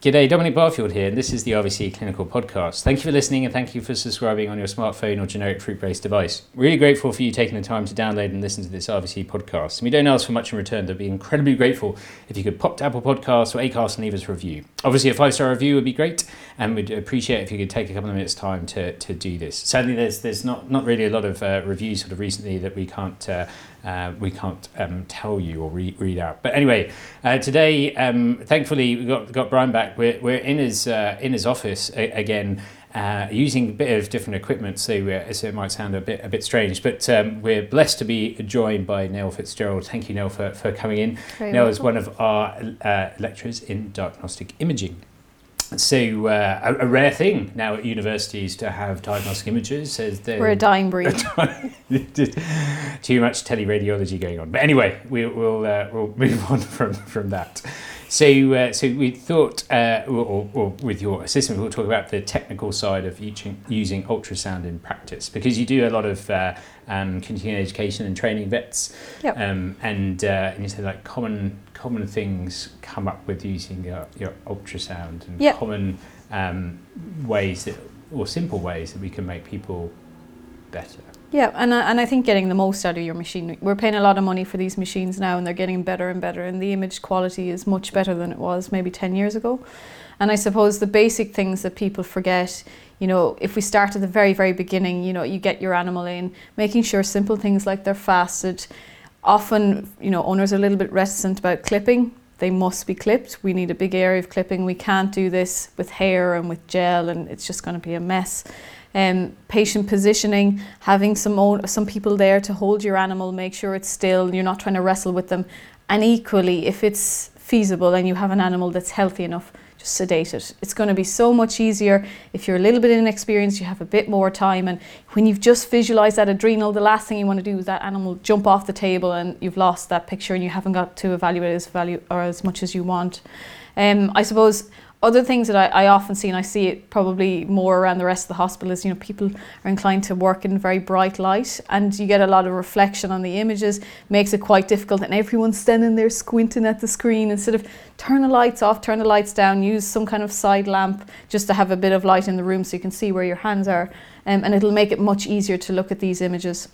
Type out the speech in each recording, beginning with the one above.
G'day, Dominic Barfield here, and this is the RVC Clinical Podcast. Thank you for listening and thank you for subscribing on your smartphone or generic fruit based device. Really grateful for you taking the time to download and listen to this RVC podcast. And we don't ask for much in return, but we'd be incredibly grateful if you could pop to Apple Podcasts or Acast and leave us a review. Obviously, a five star review would be great, and we'd appreciate if you could take a couple of minutes' time to, to do this. Sadly, there's there's not, not really a lot of uh, reviews sort of recently that we can't. Uh, uh, we can't um, tell you or re- read out. But anyway, uh, today, um, thankfully, we got got Brian back. We're, we're in his uh, in his office a- again. Uh, using a bit of different equipment, so, uh, so it might sound a bit a bit strange, but um, we're blessed to be joined by Neil Fitzgerald. Thank you, Neil, for, for coming in. Very Neil is one of our uh, lecturers in diagnostic imaging. So uh, a, a rare thing now at universities to have diagnostic images. As We're a dying breed. too much teleradiology going on. But anyway, we, we'll uh, we'll move on from from that. So uh, so we thought, uh, or, or, with your assistant, we'll talk about the technical side of using, using ultrasound in practice because you do a lot of uh, um, continuing education and training vets, Yep. um, and uh, and you said like common common things come up with using your, your ultrasound and Yep. common um, ways that or simple ways that we can make people better. Yeah, and I, and I think getting the most out of your machine. We're paying a lot of money for these machines now, and they're getting better and better. And the image quality is much better than it was maybe ten years ago. And I suppose the basic things that people forget, you know, if we start at the very very beginning, you know, you get your animal in, making sure simple things like they're fasted. Often, you know, owners are a little bit reticent about clipping. They must be clipped. We need a big area of clipping. We can't do this with hair and with gel, and it's just going to be a mess um, patient positioning, having some own, some people there to hold your animal, make sure it's still, you're not trying to wrestle with them. And equally, if it's feasible and you have an animal that's healthy enough, just sedate it. It's going to be so much easier if you're a little bit inexperienced, you have a bit more time. And when you've just visualized that adrenal, the last thing you want to do is that animal jump off the table and you've lost that picture and you haven't got to evaluate as value or as much as you want. Um, I suppose other things that I, I often see, and I see it probably more around the rest of the hospital, is you know people are inclined to work in very bright light, and you get a lot of reflection on the images, makes it quite difficult, and everyone's standing there squinting at the screen instead of turn the lights off, turn the lights down, use some kind of side lamp just to have a bit of light in the room so you can see where your hands are, um, and it'll make it much easier to look at these images.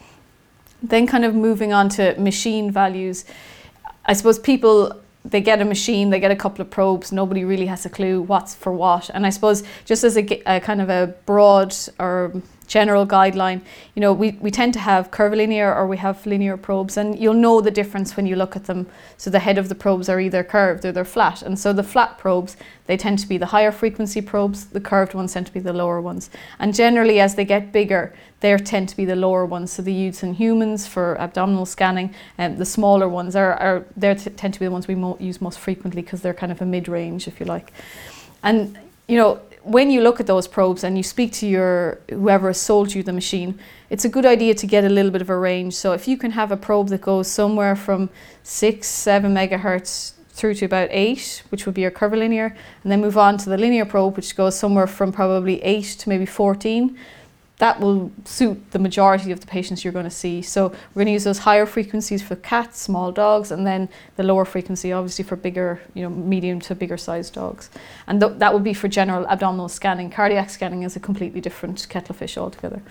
Then, kind of moving on to machine values, I suppose people they get a machine, they get a couple of probes, nobody really has a clue what's for what. And I suppose just as a kind of a broad or general guideline, you know, we, we tend to have curvilinear or we have linear probes, and you'll know the difference when you look at them. So the head of the probes are either curved or they're flat. And so the flat probes, they tend to be the higher frequency probes, the curved ones tend to be the lower ones. And generally, as they get bigger, they tend to be the lower ones. So the used in humans for abdominal scanning, and the smaller ones are, are they tend to be the ones we mo- use most frequently because they're kind of a mid range, if you like. And you know, when you look at those probes and you speak to your whoever sold you the machine, it's a good idea to get a little bit of a range. So if you can have a probe that goes somewhere from six, seven megahertz through to about eight, which would be your curvilinear, and then move on to the linear probe, which goes somewhere from probably eight to maybe 14, that will suit the majority of the patients you're going to see. So we're going to use those higher frequencies for cats, small dogs, and then the lower frequency obviously for bigger, you know, medium to bigger sized dogs. And th- that would be for general abdominal scanning. Cardiac scanning is a completely different kettle of fish altogether.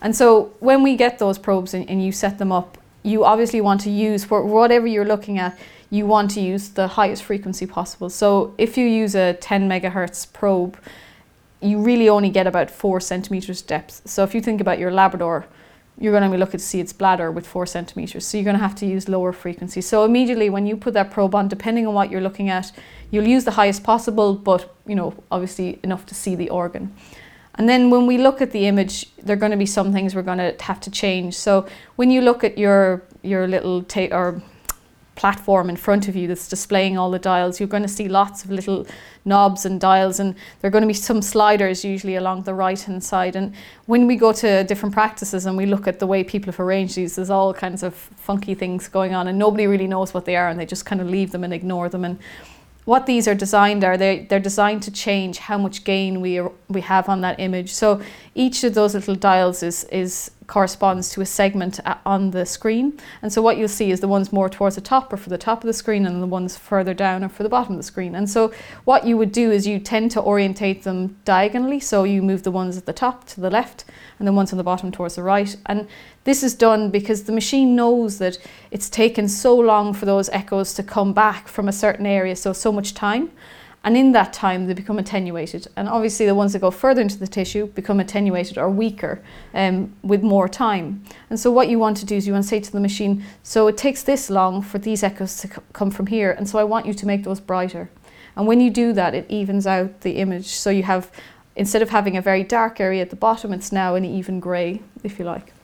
And so when we get those probes and, and you set them up, you obviously want to use for whatever you're looking at, you want to use the highest frequency possible. So if you use a 10 megahertz probe, you really only get about four centimeters depth. So if you think about your Labrador, you're going to be looking to see its bladder with four centimeters. So you're going to have to use lower frequency. So immediately when you put that probe on, depending on what you're looking at, you'll use the highest possible, but you know, obviously enough to see the organ. And then when we look at the image, there are going to be some things we're going to have to change. So when you look at your your little ta- or platform in front of you that's displaying all the dials, you're going to see lots of little knobs and dials, and there are going to be some sliders usually along the right hand side. And when we go to different practices and we look at the way people have arranged these, there's all kinds of funky things going on, and nobody really knows what they are, and they just kind of leave them and ignore them. And what these are designed are they they're designed to change how much gain we we have on that image. So each of those little dials is is corresponds to a segment on the screen. And so what you'll see is the ones more towards the top are for the top of the screen and the ones further down are for the bottom of the screen. And so what you would do is you tend to orientate them diagonally. So you move the ones at the top to the left and the ones on the bottom towards the right. And this is done because the machine knows that it's taken so long for those echoes to come back from a certain area, so so much time. And in that time, they become attenuated. And obviously, the ones that go further into the tissue become attenuated or weaker um, with more time. And so, what you want to do is you want to say to the machine, So it takes this long for these echoes to come from here. And so, I want you to make those brighter. And when you do that, it evens out the image. So, you have, instead of having a very dark area at the bottom, it's now an even grey, if you like.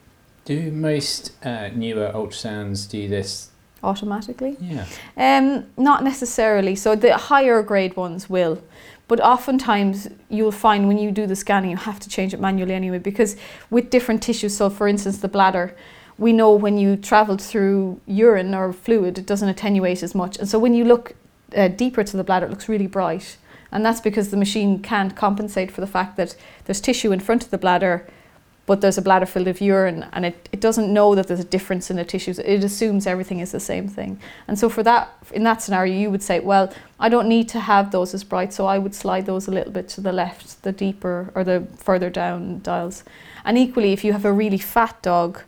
Do most uh, newer ultrasounds do this automatically? Yeah. Um, not necessarily. So the higher grade ones will. But oftentimes you'll find when you do the scanning, you have to change it manually anyway because with different tissues, so for instance, the bladder, we know when you traveled through urine or fluid, it doesn't attenuate as much. And so when you look uh, deeper to the bladder, it looks really bright. And that's because the machine can't compensate for the fact that there's tissue in front of the bladder but there's a bladder filled with urine and it, it doesn't know that there's a difference in the tissues it assumes everything is the same thing and so for that in that scenario you would say well i don't need to have those as bright so i would slide those a little bit to the left the deeper or the further down dials and equally if you have a really fat dog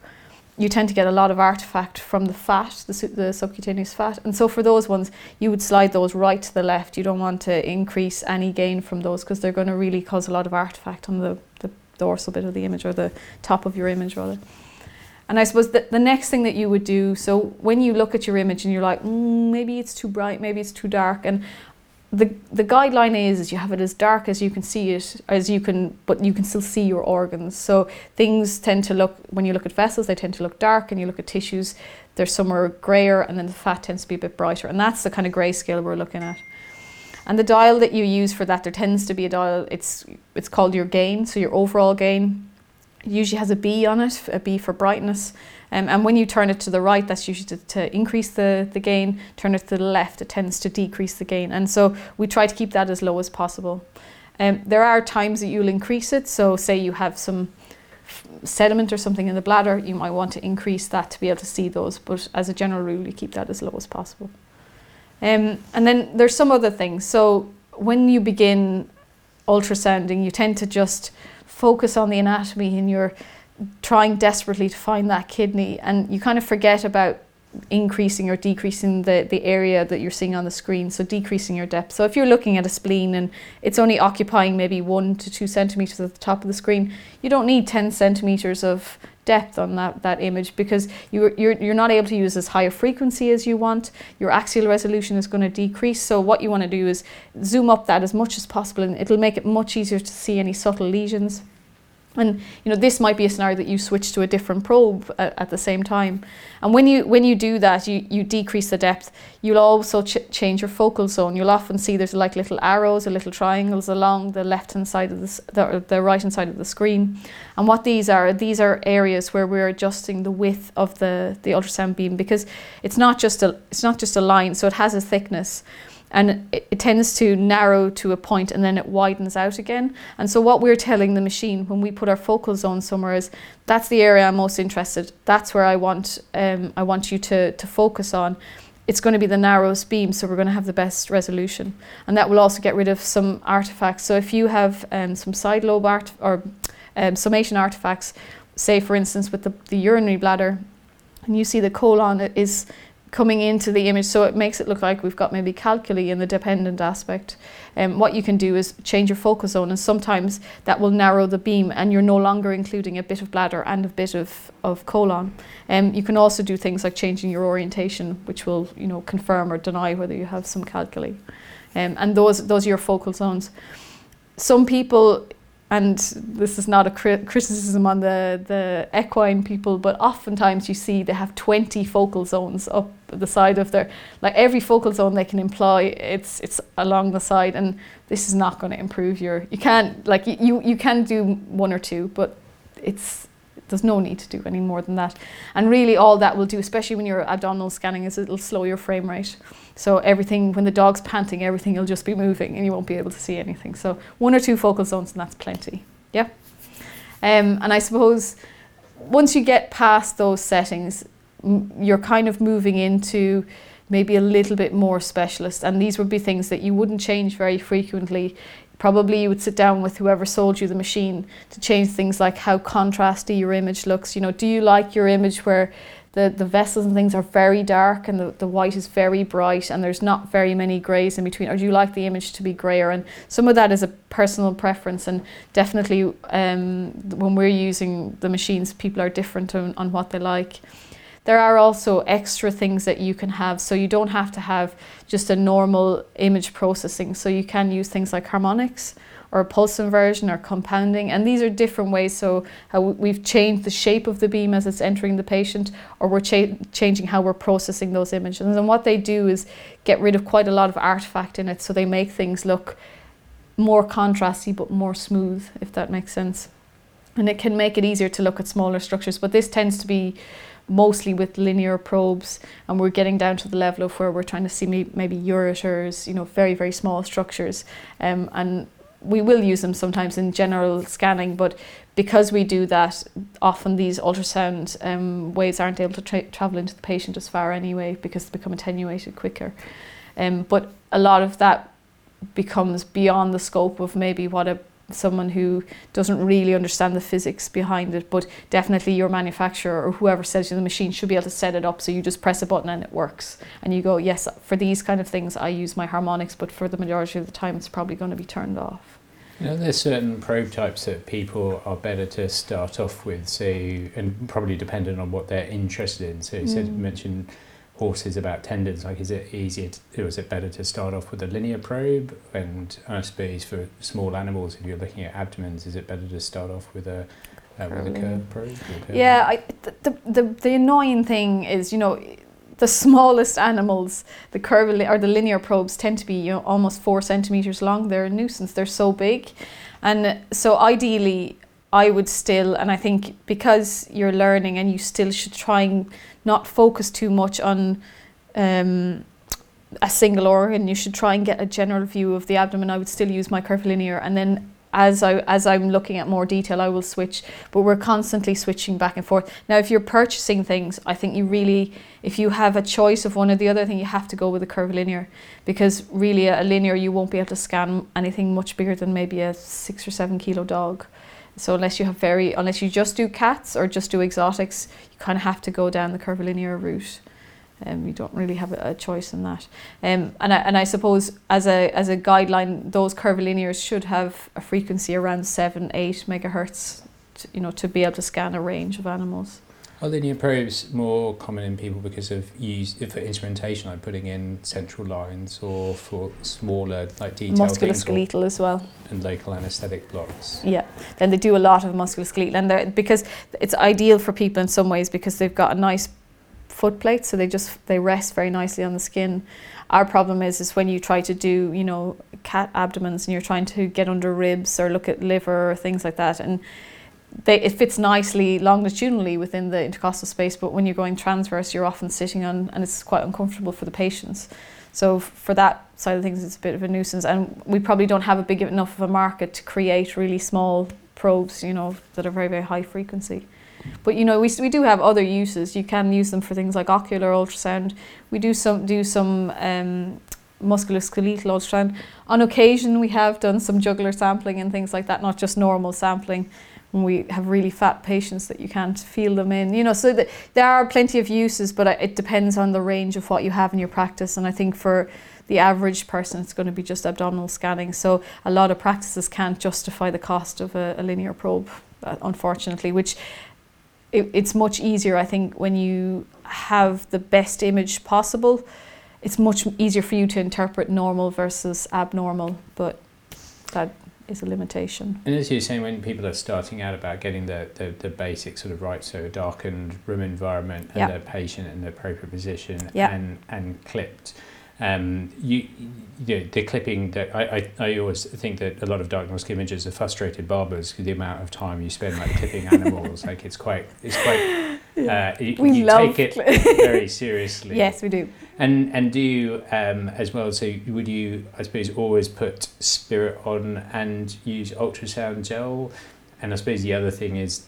you tend to get a lot of artifact from the fat, the, the, subcutaneous fat. And so for those ones, you would slide those right to the left. You don't want to increase any gain from those because they're going to really cause a lot of artifact on the, dorsal bit of the image or the top of your image rather. And I suppose that the next thing that you would do, so when you look at your image and you're like, mm, maybe it's too bright, maybe it's too dark, and the the guideline is, is you have it as dark as you can see it, as you can, but you can still see your organs. So things tend to look, when you look at vessels, they tend to look dark, and you look at tissues, they're somewhere grayer, and then the fat tends to be a bit brighter, and that's the kind of grey scale we're looking at. And the dial that you use for that, there tends to be a dial, it's, it's called your gain, so your overall gain. It usually has a B on it, a B for brightness. Um, and when you turn it to the right, that's usually to, to, increase the, the gain. Turn it to the left, it tends to decrease the gain. And so we try to keep that as low as possible. Um, there are times that you'll increase it. So, say you have some sediment or something in the bladder, you might want to increase that to be able to see those. But as a general rule, you keep that as low as possible. Um, and then there's some other things. So when you begin ultrasounding, you tend to just focus on the anatomy and you're trying desperately to find that kidney, and you kind of forget about increasing or decreasing the, the area that you're seeing on the screen, so decreasing your depth. So if you're looking at a spleen and it's only occupying maybe one to two centimeters at the top of the screen, you don't need 10 centimeters of depth on that, that image because you're, you're, you're not able to use as high a frequency as you want. Your axial resolution is going to decrease. So what you want to do is zoom up that as much as possible and it'll make it much easier to see any subtle lesions. And you know this might be a scenario that you switch to a different probe at, at the same time. And when you when you do that, you, you decrease the depth. You'll also ch- change your focal zone. You'll often see there's like little arrows or little triangles along the left hand side of the, the the right hand side of the screen. And what these are, these are areas where we're adjusting the width of the the ultrasound beam because it's not just a it's not just a line. So it has a thickness and it, it, tends to narrow to a point and then it widens out again. And so what we're telling the machine when we put our focal zone somewhere is that's the area I'm most interested. That's where I want um, I want you to to focus on. It's going to be the narrowest beam, so we're going to have the best resolution, and that will also get rid of some artifacts. So if you have um, some side lobe art or um, summation artifacts, say for instance with the, the urinary bladder, and you see the colon is coming into the image so it makes it look like we've got maybe calculi in the dependent aspect. And um, what you can do is change your focus zone and sometimes that will narrow the beam and you're no longer including a bit of bladder and a bit of, of colon. Um, you can also do things like changing your orientation which will you know confirm or deny whether you have some calculi. Um, and those, those are your focal zones. Some people and this is not a cri- criticism on the, the equine people, but oftentimes you see they have 20 focal zones up the side of their, like every focal zone they can employ, it's, it's along the side, and this is not going to improve your, you can't, like you, you can do one or two, but it's, there's no need to do any more than that. And really all that will do, especially when you're abdominal scanning, is it'll slow your frame rate. So everything, when the dog's panting, everything will just be moving and you won't be able to see anything. So one or two focal zones and that's plenty. Yeah. Um, and I suppose once you get past those settings, you're kind of moving into maybe a little bit more specialist. And these would be things that you wouldn't change very frequently. Probably you would sit down with whoever sold you the machine to change things like how contrasty your image looks. You know, do you like your image where the, the vessels and things are very dark and the, the white is very bright and there's not very many greys in between? Or do you like the image to be grayer? And some of that is a personal preference and definitely um, when we're using the machines, people are different on, on what they like. There are also extra things that you can have, so you don't have to have just a normal image processing. So you can use things like harmonics or pulse inversion or compounding, and these are different ways. So how we've changed the shape of the beam as it's entering the patient, or we're cha- changing how we're processing those images. And what they do is get rid of quite a lot of artifact in it, so they make things look more contrasty but more smooth, if that makes sense. And it can make it easier to look at smaller structures, but this tends to be mostly with linear probes and we're getting down to the level of where we're trying to see maybe ureters, you know, very, very small structures. Um, and we will use them sometimes in general scanning, but because we do that, often these ultrasound um, waves aren't able to tra- travel into the patient as far anyway because they become attenuated quicker. Um, but a lot of that becomes beyond the scope of maybe what a someone who doesn't really understand the physics behind it, but definitely your manufacturer or whoever sells you the machine should be able to set it up so you just press a button and it works. And you go, yes, for these kind of things, I use my harmonics, but for the majority of the time, it's probably going to be turned off. You know, there's certain probe types that people are better to start off with, so and probably dependent on what they're interested in. So you mm. said mentioned horses about tendons? Like, is it easier to, or is it better to start off with a linear probe? And I suppose for small animals, if you're looking at abdomens, is it better to start off with a uh, with a curved probe? Yeah, I, the, the the annoying thing is, you know, the smallest animals, the curve or the linear probes tend to be you know almost four centimeters long. They're a nuisance. They're so big, and so ideally. I would still, and I think because you're learning and you still should try and not focus too much on um, a single organ. You should try and get a general view of the abdomen. I would still use my curvilinear, and then as I as I'm looking at more detail, I will switch. But we're constantly switching back and forth. Now, if you're purchasing things, I think you really, if you have a choice of one or the other, thing, you have to go with a curvilinear because really a, a linear you won't be able to scan anything much bigger than maybe a six or seven kilo dog. So unless you have very, unless you just do cats or just do exotics, you kind of have to go down the curvilinear route. Um, you don't really have a, choice in that. Um, and I, and I suppose as a as a guideline, those curvilinears should have a frequency around seven, eight megahertz, to, you know, to be able to scan a range of animals. Are linear probes more common in people because of use for instrumentation, like putting in central lines, or for smaller, like detailed musculoskeletal as well, and local anaesthetic blocks? Yeah, then they do a lot of musculoskeletal, and because it's ideal for people in some ways because they've got a nice foot plate, so they just they rest very nicely on the skin. Our problem is is when you try to do you know cat abdomens and you're trying to get under ribs or look at liver or things like that, and they, it fits nicely longitudinally within the intercostal space, but when you're going transverse, you're often sitting on, and it's quite uncomfortable for the patients. So for that side of things, it's a bit of a nuisance, and we probably don't have a big enough of a market to create really small probes, you know, that are very very high frequency. But you know, we, we do have other uses. You can use them for things like ocular ultrasound. We do some do some um, musculoskeletal ultrasound. On occasion, we have done some jugular sampling and things like that, not just normal sampling when we have really fat patients that you can't feel them in. You know, so that there are plenty of uses, but it depends on the range of what you have in your practice. And I think for the average person, it's going to be just abdominal scanning. So a lot of practices can't justify the cost of a, a linear probe, uh, unfortunately, which it, it's much easier, I think, when you have the best image possible. It's much easier for you to interpret normal versus abnormal, but that is a limitation. And as you're saying, when people are starting out about getting the, the, the basic sort of right, so a darkened room environment and yep. the patient in the appropriate position yep. and, and clipped, um, you, you know, the clipping that I, I, I always think that a lot of diagnostic images are frustrated barbers with the amount of time you spend like clipping animals. like it's quite, it's quite, uh, you, we you love take it very seriously. yes, we do. And and do you um, as well? So would you, I suppose, always put spirit on and use ultrasound gel? And I suppose the other thing is,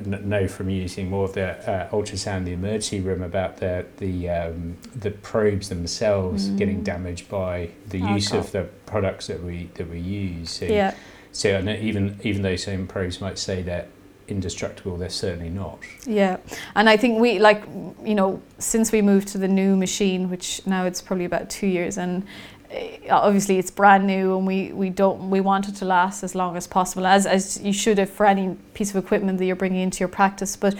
know from using more of the uh, ultrasound in the emergency room about the the um, the probes themselves Mm. getting damaged by the use Alcohol. of the products that we that we use. So, Yeah. so even even though some probes might say they're indestructible, they're certainly not. Yeah, and I think we like you know since we moved to the new machine, which now it's probably about two years, and eh, obviously it's brand new, and we we don't we want it to last as long as possible, as as you should have for any piece of equipment that you're bringing into your practice. But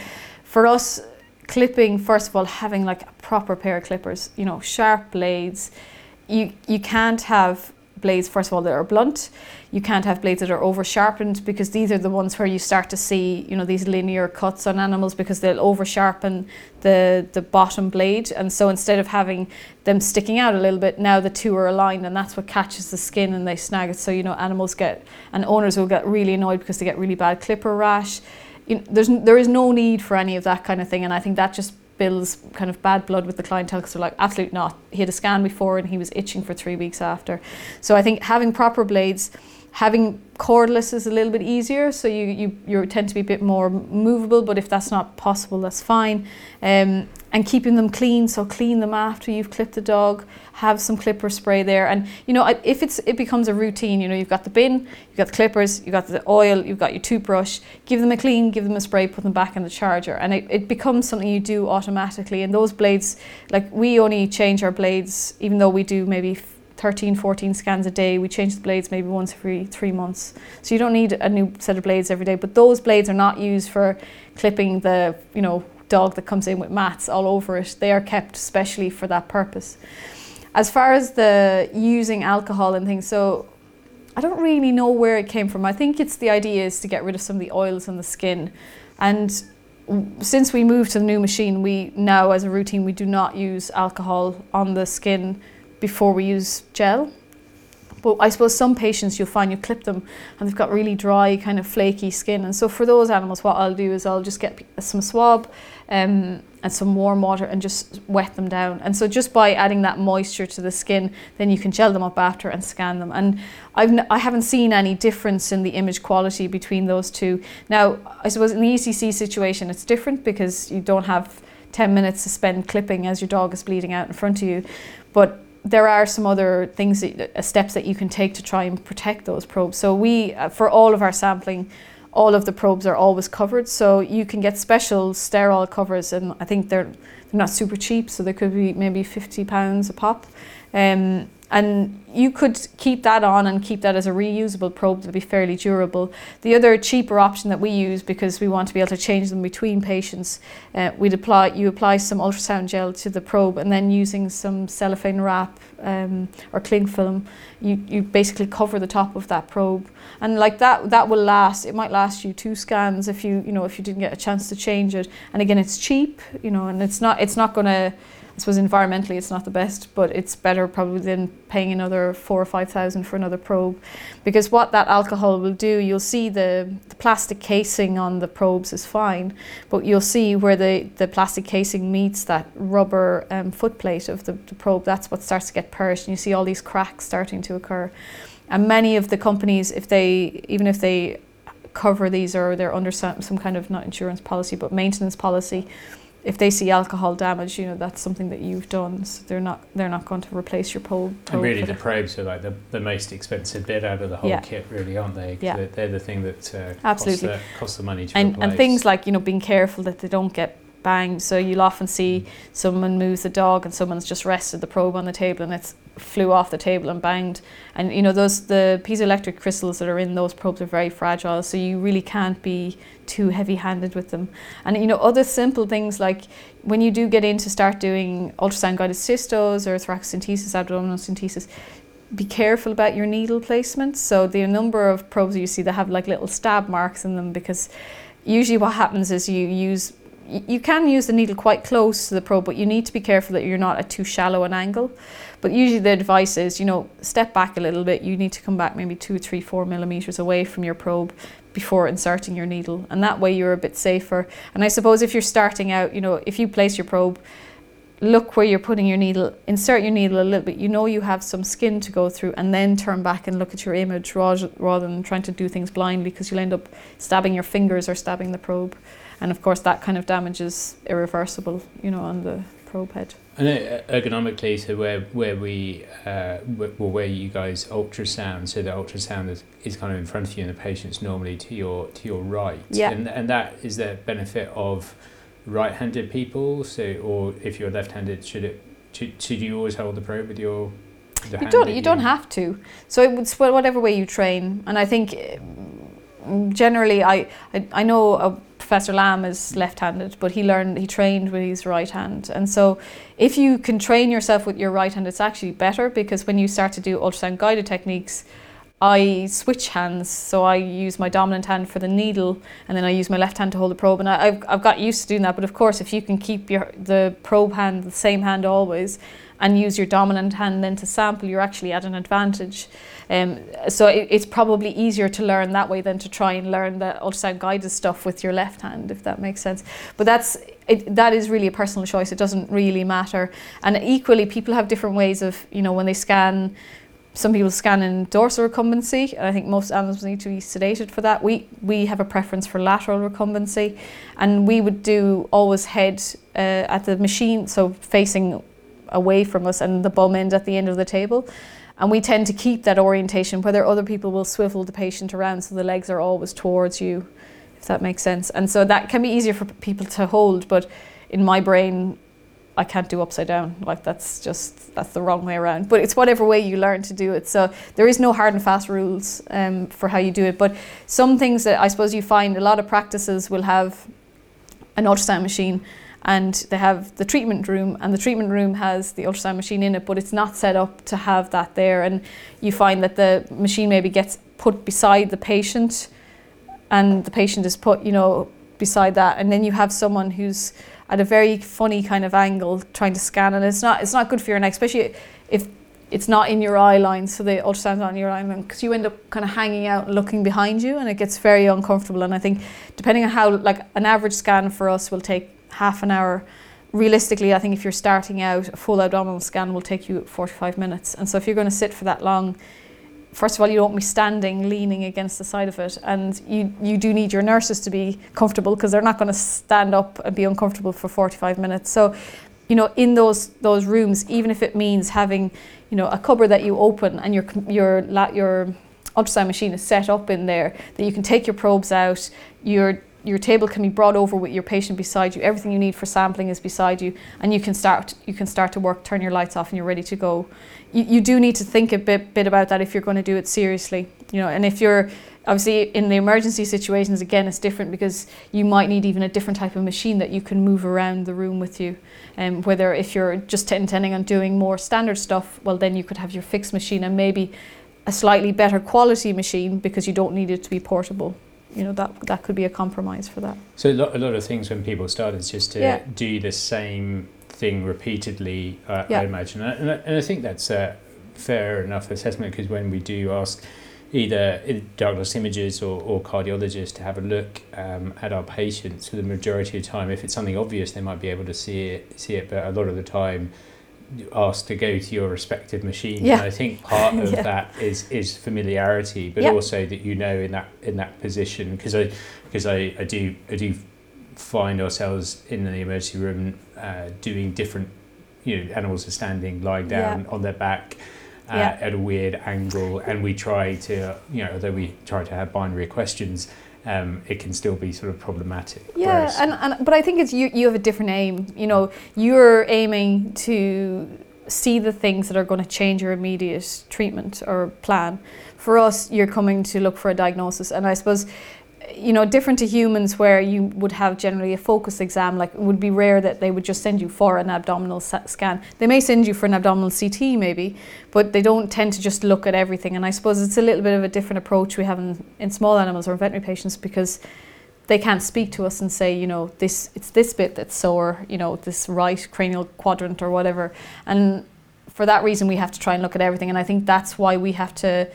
for us, clipping first of all, having like a proper pair of clippers, you know, sharp blades. You you can't have blades first of all that are blunt you can't have blades that are over sharpened because these are the ones where you start to see you know these linear cuts on animals because they'll over sharpen the the bottom blade. And so instead of having them sticking out a little bit now the two are aligned and that's what catches the skin and they snag it. So you know animals get and owners will get really annoyed because they get really bad clipper rash. You know, there's there is no need for any of that kind of thing. And I think that just builds kind of bad blood with the clientele because they're like absolutely not. He had a scan before and he was itching for three weeks after. So I think having proper blades having cordless is a little bit easier. So you, you you tend to be a bit more movable but if that's not possible that's fine. Um, and keeping them clean. So clean them after you've clipped the dog have some clipper spray there. And you know if it's it becomes a routine you know you've got the bin you've got the clippers you've got the oil you've got your toothbrush give them a clean give them a spray put them back in the charger. And it, it becomes something you do automatically. And those blades like we only change our blades even though we do maybe 13 14 scans a day we change the blades maybe once every three months. So you don't need a new set of blades every day. But those blades are not used for clipping the you know dog that comes in with mats all over it they are kept specially for that purpose as far as the using alcohol and things so i don't really know where it came from i think it's the idea is to get rid of some of the oils on the skin and since we moved to the new machine we now as a routine we do not use alcohol on the skin before we use gel. But I suppose some patients you'll find you clip them and they've got really dry, kind of flaky skin. And so for those animals, what I'll do is I'll just get some swab um, and some warm water and just wet them down. And so just by adding that moisture to the skin, then you can gel them up after and scan them. And I've n- I haven't seen any difference in the image quality between those two. Now, I suppose in the ECC situation, it's different because you don't have 10 minutes to spend clipping as your dog is bleeding out in front of you. But there are some other things, that, uh, steps that you can take to try and protect those probes. So we, uh, for all of our sampling, all of the probes are always covered. So you can get special sterile covers, and I think they're they're not super cheap. So they could be maybe fifty pounds a pop. Um, and you could keep that on and keep that as a reusable probe that'd be fairly durable. The other cheaper option that we use because we want to be able to change them between patients, uh, we'd apply you apply some ultrasound gel to the probe and then using some cellophane wrap um, or cling film, you, you basically cover the top of that probe and like that that will last. It might last you two scans if you you know if you didn't get a chance to change it. And again, it's cheap, you know, and it's not it's not going to I suppose environmentally it's not the best, but it's better probably than paying another four or five thousand for another probe. Because what that alcohol will do, you'll see the, the plastic casing on the probes is fine, but you'll see where the, the plastic casing meets that rubber um, footplate of the, the probe, that's what starts to get purged, and you see all these cracks starting to occur. And many of the companies, if they even if they cover these or they're under some, some kind of not insurance policy but maintenance policy, if they see alcohol damage, you know that's something that you've done. So they're not they're not going to replace your probe. And really, the probes are like the, the most expensive bit out of the whole Yeah. kit, really, aren't they? Yeah. They're, they're the thing that uh, Absolutely. Cost, the, cost the money to and, replace. and things like you know being careful that they don't get banged. So you'll often see someone moves the dog and someone's just rested the probe on the table and it's flew off the table and banged. And you know those the piezoelectric crystals that are in those probes are very fragile. So you really can't be too heavy-handed with them. And you know other simple things like when you do get in to start doing ultrasound guided cystos or thoracentesis, abdominal centesis. Be careful about your needle placement. So the number of probes you see that have like little stab marks in them because usually what happens is you use you can use the needle quite close to the probe, but you need to be careful that you're not at too shallow an angle. But usually the advice is, you know, step back a little bit. You need to come back maybe two, three, four millimeters away from your probe before inserting your needle, and that way you're a bit safer. And I suppose if you're starting out, you know, if you place your probe look where you're putting your needle, insert your needle a little bit. You know you have some skin to go through, and then turn back and look at your image rather, rather than trying to do things blindly because you'll end up stabbing your fingers or stabbing the probe. And of course, that kind of damage is irreversible, you know, on the probe head. I know uh, ergonomically, so where where we uh, well, where you guys ultrasound, so the ultrasound is, is kind of in front of you, and the patient's normally to your to your right. Yeah. And and that is the benefit of right-handed people. So, or if you're left-handed, should it should, should you always hold the probe with your You don't. You don't have to. So it would well, whatever way you train, and I think generally, I I, I know uh, Professor Lamb is left-handed, but he learned he trained with his right hand, and so if you can train yourself with your right hand, it's actually better because when you start to do ultrasound guided techniques. I switch hands, so I use my dominant hand for the needle, and then I use my left hand to hold the probe. And I, I've, I've got used to doing that. But of course, if you can keep your the probe hand the same hand always, and use your dominant hand then to sample, you're actually at an advantage. Um, so it, it's probably easier to learn that way than to try and learn the ultrasound guided stuff with your left hand, if that makes sense. But that's it, that is really a personal choice. It doesn't really matter. And equally, people have different ways of you know when they scan. Some people scan in dorsal recumbency, and I think most animals need to be sedated for that. We we have a preference for lateral recumbency, and we would do always head uh, at the machine, so facing away from us, and the bum end at the end of the table. And we tend to keep that orientation, whether other people will swivel the patient around so the legs are always towards you, if that makes sense. And so that can be easier for people to hold, but in my brain, I can't do upside down. Like that's just that's the wrong way around. But it's whatever way you learn to do it. So there is no hard and fast rules um, for how you do it. But some things that I suppose you find a lot of practices will have an ultrasound machine and they have the treatment room and the treatment room has the ultrasound machine in it but it's not set up to have that there and you find that the machine maybe gets put beside the patient and the patient is put you know beside that and then you have someone who's at a very funny kind of angle trying to scan and it's not it's not good for your neck especially if it's not in your eye line so the ultrasound's not in your eye line because you end up kind of hanging out looking behind you and it gets very uncomfortable and I think depending on how like an average scan for us will take half an hour realistically I think if you're starting out a full abdominal scan will take you 45 minutes and so if you're going to sit for that long first of all, you don't want me standing, leaning against the side of it, and you you do need your nurses to be comfortable because they're not going to stand up and be uncomfortable for 45 minutes. So, you know, in those those rooms, even if it means having, you know, a cupboard that you open and your your your ultrasound machine is set up in there, that you can take your probes out, your your table can be brought over with your patient beside you. Everything you need for sampling is beside you, and you can start you can start to work. Turn your lights off, and you're ready to go. You, you do need to think a bit bit about that if you're going to do it seriously, you know. And if you're obviously in the emergency situations, again, it's different because you might need even a different type of machine that you can move around the room with you. And um, whether if you're just intending on doing more standard stuff, well, then you could have your fixed machine and maybe a slightly better quality machine because you don't need it to be portable you know that that could be a compromise for that. So a lot, a lot of things when people start is just to Yeah. do the same thing repeatedly. Uh, Yeah. I imagine, and I, and I think that's a fair enough assessment because when we do ask either diagnostic images or, or cardiologists to have a look um, at our patients, for the majority of the time, if it's something obvious, they might be able to see it. See it, but a lot of the time. Asked to go to your respective machine. Yeah. and I think part of Yeah. that is is familiarity, but Yeah. also that you know in that in that position because I because I, I do I do find ourselves in the emergency room uh, doing different you know animals are standing lying down on their back uh, at a weird angle and we try to you know although we try to have binary questions um, it can still be sort of problematic Yeah, and, and but I think it's you. You have a different aim. You know, you're aiming to see the things that are going to change your immediate treatment or plan. For us, you're coming to look for a diagnosis, and I suppose. You know, different to humans, where you would have generally a focus exam, like it would be rare that they would just send you for an abdominal scan. They may send you for an abdominal CT, maybe, but they don't tend to just look at everything. And I suppose it's a little bit of a different approach we have in, in small animals or veterinary patients because they can't speak to us and say, you know, this it's this bit that's sore, you know, this right cranial quadrant or whatever. And for that reason, we have to try and look at everything. And I think that's why we have to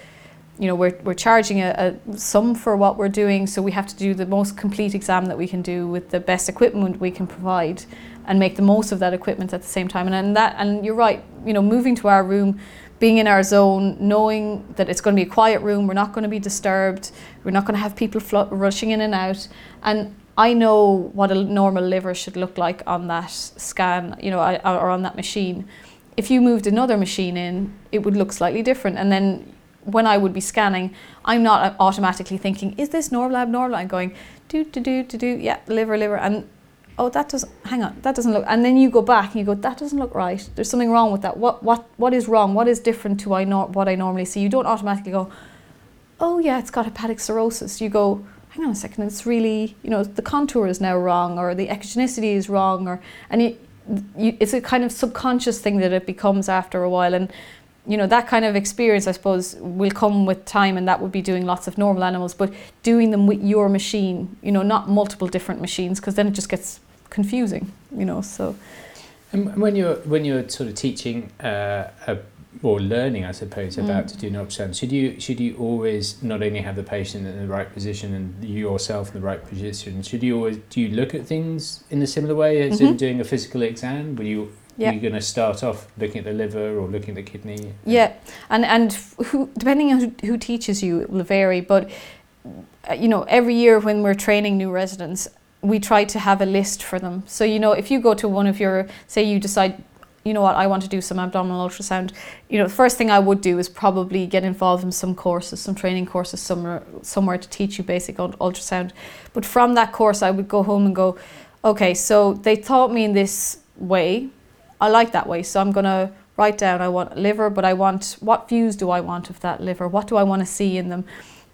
you know, we're, we're charging a, a sum for what we're doing, so we have to do the most complete exam that we can do with the best equipment we can provide and make the most of that equipment at the same time. And, and that and you're right, you know, moving to our room, being in our zone, knowing that it's going to be a quiet room, we're not going to be disturbed, we're not going to have people rushing in and out. And I know what a normal liver should look like on that scan, you know, or on that machine. If you moved another machine in, it would look slightly different. And then when I would be scanning, I'm not uh, automatically thinking, is this normal, abnormal? I'm going, do, do, do, do, do, yeah, liver, liver. And oh that doesn't hang on that doesn't look and then you go back and you go that doesn't look right. There's something wrong with that. What what what is wrong? What is different to I what I normally see? You don't automatically go oh yeah it's got hepatic cirrhosis. You go hang on a second it's really you know the contour is now wrong or the echogenicity is wrong or and you, it's a kind of subconscious thing that it becomes after a while and you know that kind of experience i suppose will come with time and that would be doing lots of normal animals but doing them with your machine you know not multiple different machines because then it just gets confusing you know so and when you're when you're sort of teaching uh, a, or learning i suppose about mm. to do an ultrasound should you should you always not only have the patient in the right position and you yourself in the right position should you always do you look at things in a similar way as mm-hmm. in doing a physical exam will you yeah. You're going to start off looking at the liver or looking at the kidney. Yeah, and and who depending on who, who teaches you it will vary, but uh, you know every year when we're training new residents, we try to have a list for them. So you know if you go to one of your say you decide you know what, I want to do some abdominal ultrasound. You know, the first thing I would do is probably get involved in some courses, some training courses somewhere, somewhere to teach you basic ultrasound. But from that course, I would go home and go, okay, so they taught me in this way, I like that way. So I'm going to write down I want liver, but I want what views do I want of that liver? What do I want to see in them?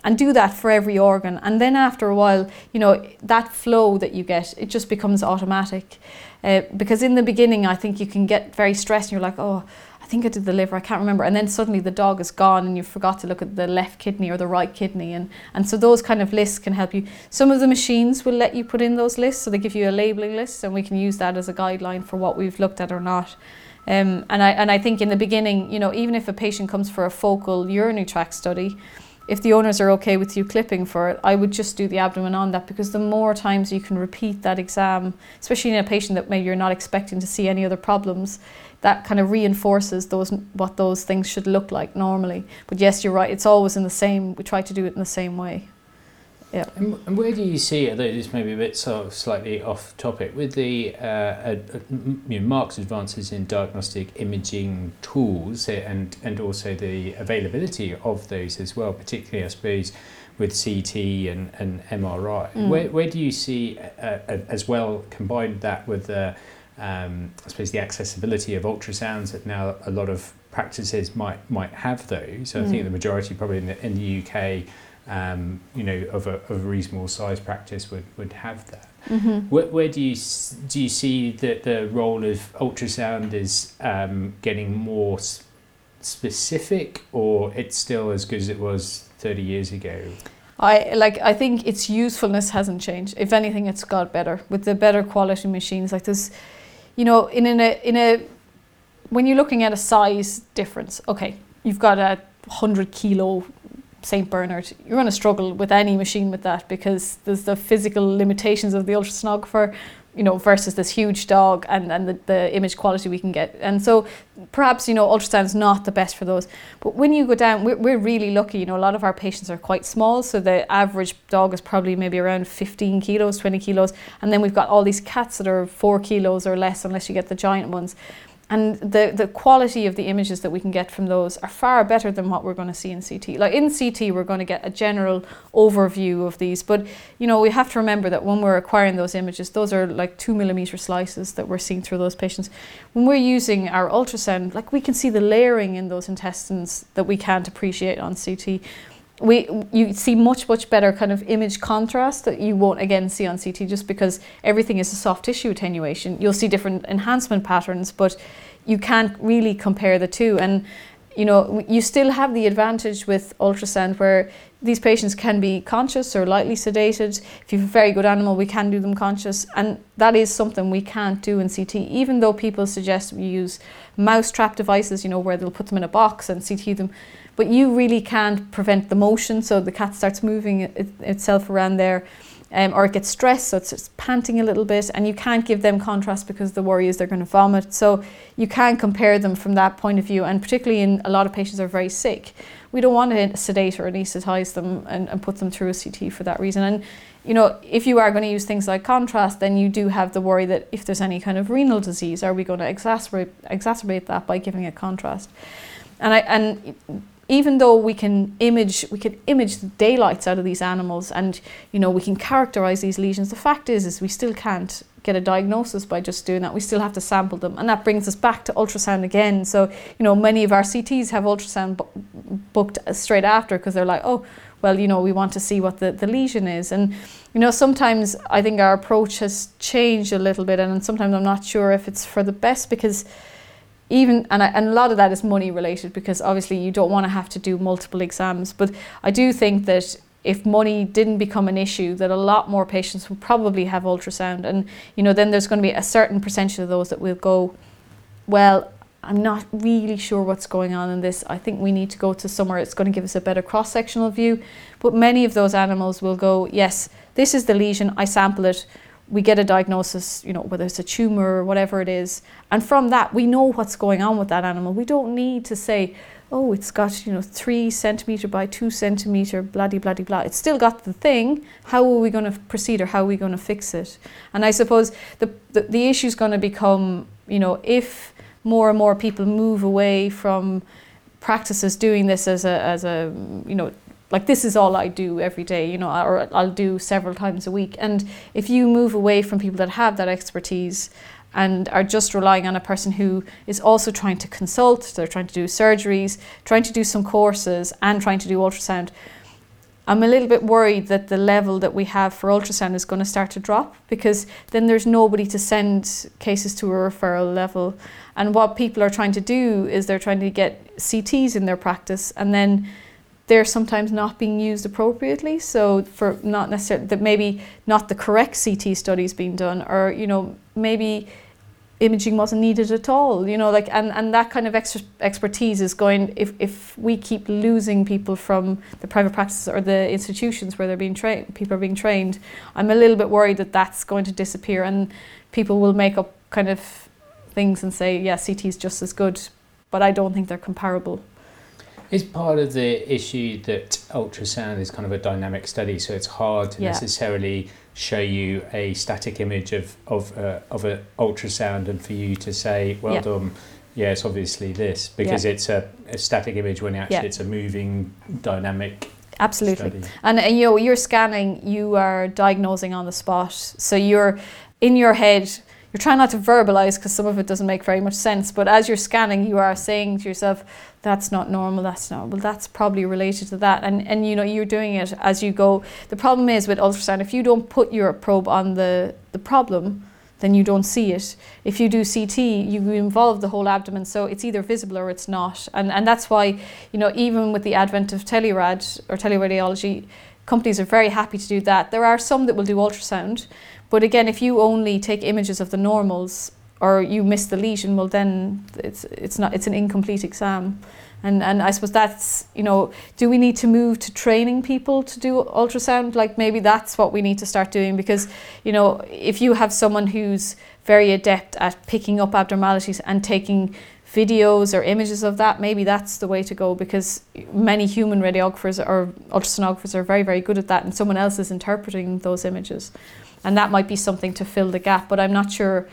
And do that for every organ. And then after a while, you know, that flow that you get, it just becomes automatic. Uh, because in the beginning, I think you can get very stressed and you're like, oh, think I did the liver, I can't remember. And then suddenly the dog is gone and you forgot to look at the left kidney or the right kidney. And, and so those kind of lists can help you. Some of the machines will let you put in those lists, so they give you a labeling list, and we can use that as a guideline for what we've looked at or not. Um, and I and I think in the beginning, you know, even if a patient comes for a focal urinary tract study, if the owners are okay with you clipping for it, I would just do the abdomen on that because the more times you can repeat that exam, especially in a patient that maybe you're not expecting to see any other problems, that kind of reinforces those what those things should look like normally. But yes, you're right. It's always in the same. We try to do it in the same way. Yeah. And, where do you see, although this may be a bit sort of slightly off topic, with the uh, uh, you know, marked advances in diagnostic imaging tools and and also the availability of those as well, particularly I suppose with CT and, and MRI. Mm. Where, where do you see uh, uh, as well combined that with the um, I suppose the accessibility of ultrasounds that now a lot of practices might might have those. So mm. I think mm. the majority probably in the, in the UK, um, you know, of a, of a reasonable size practice would, would have that. Mm-hmm. Where, where do you do you see that the role of ultrasound is um, getting more specific, or it's still as good as it was thirty years ago? I like I think its usefulness hasn't changed. If anything, it's got better with the better quality machines. Like this you know, in, in a in a when you're looking at a size difference, okay, you've got a hundred kilo St. Bernard, you're going to struggle with any machine with that because there's the physical limitations of the ultrasonographer you know, versus this huge dog and, and the, the image quality we can get. And so perhaps, you know, ultrasound is not the best for those. But when you go down, we're, we're really lucky, you know, a lot of our patients are quite small. So the average dog is probably maybe around 15 kilos, 20 kilos. And then we've got all these cats that are four kilos or less, unless you get the giant ones and the, the quality of the images that we can get from those are far better than what we're going to see in CT. Like in CT, we're going to get a general overview of these, but you know we have to remember that when we're acquiring those images, those are like two millimeter slices that we're seeing through those patients. When we're using our ultrasound, like we can see the layering in those intestines that we can't appreciate on CT we you see much much better kind of image contrast that you won't again see on CT just because everything is a soft tissue attenuation. You'll see different enhancement patterns, but you can't really compare the two. And you know you still have the advantage with ultrasound where these patients can be conscious or lightly sedated. If you have a very good animal, we can do them conscious, and that is something we can't do in CT. Even though people suggest we use mouse trap devices, you know, where they'll put them in a box and CT them but you really can't prevent the motion. So the cat starts moving it, itself around there. Um, or it gets stressed, so it's panting a little bit, and you can't give them contrast because the worry is they're going to vomit. So you can't compare them from that point of view, and particularly in a lot of patients are very sick, we don't want to sedate or anesthetize them and, and put them through a CT for that reason. And you know, if you are going to use things like contrast, then you do have the worry that if there's any kind of renal disease, are we going to exacerbate exacerbate that by giving a contrast? And I and even though we can image we can image the daylights out of these animals and you know we can characterize these lesions the fact is is we still can't get a diagnosis by just doing that. We still have to sample them. And that brings us back to ultrasound again. So you know many of our CTs have ultrasound bu- booked uh, straight after because they're like oh well you know we want to see what the, the lesion is. And you know sometimes I think our approach has changed a little bit and sometimes I'm not sure if it's for the best because even and, I, and a lot of that is money related because obviously you don't want to have to do multiple exams but i do think that if money didn't become an issue that a lot more patients would probably have ultrasound. And you know then there's going to be a certain percentage of those that will go well i'm not really sure what's going on in this. I think we need to go to somewhere it's going to give us a better cross sectional view. But many of those animals will go yes this is the lesion. I sample it we get a diagnosis, you know, whether it's a tumor or whatever it is, and from that we know what's going on with that animal. We don't need to say, oh, it's got you know three centimeter by two centimeter, bloody bloody blah. It's still got the thing. How are we going to proceed, or how are we going to fix it? And I suppose the the, the issue is going to become, you know, if more and more people move away from practices doing this as a as a you know like this is all I do every day, you know, or I'll do several times a week. And if you move away from people that have that expertise and are just relying on a person who is also trying to consult, they're trying to do surgeries, trying to do some courses, and trying to do ultrasound. I'm a little bit worried that the level that we have for ultrasound is going to start to drop because then there's nobody to send cases to a referral level. And what people are trying to do is they're trying to get CTs in their practice and then they're sometimes not being used appropriately. So for not necessarily that maybe not the correct CT studies being done, or you know maybe imaging wasn't needed at all. You know, like and, and that kind of expertise is going if if we keep losing people from the private practices or the institutions where they're being trained, people are being trained. I'm a little bit worried that that's going to disappear and people will make up kind of things and say, yeah, CT is just as good, but I don't think they're comparable. Is part of the issue that ultrasound is kind of a dynamic study, so it's hard to Yeah. necessarily show you a static image of of uh, of an ultrasound, and for you to say, "Well Yeah. done." Yeah, it's obviously this because it's a, a static image when actually Yeah. it's a moving, dynamic Absolutely. study. And, and you know, you're scanning, you are diagnosing on the spot. So you're in your head, you're trying not to verbalize because some of it doesn't make very much sense. But as you're scanning, you are saying to yourself, that's not normal, that's not, well, that's probably related to that. And, and you know, you're doing it as you go. The problem is with ultrasound, if you don't put your probe on the, the problem, then you don't see it. If you do CT, you involve the whole abdomen, so it's either visible or it's not. And, and that's why, you know, even with the advent of telerad or teleradiology, companies are very happy to do that. There are some that will do ultrasound, but again, if you only take images of the normals or you miss the lesion, well then it's it's not it's an incomplete exam. And and I suppose that's you know, do we need to move to training people to do ultrasound? Like maybe that's what we need to start doing because you know if you have someone who's very adept at picking up abnormalities and taking videos or images of that, maybe that's the way to go because many human radiographers or ultrasonographers are very, very good at that and someone else is interpreting those images. And that might be something to fill the gap, but I'm not sure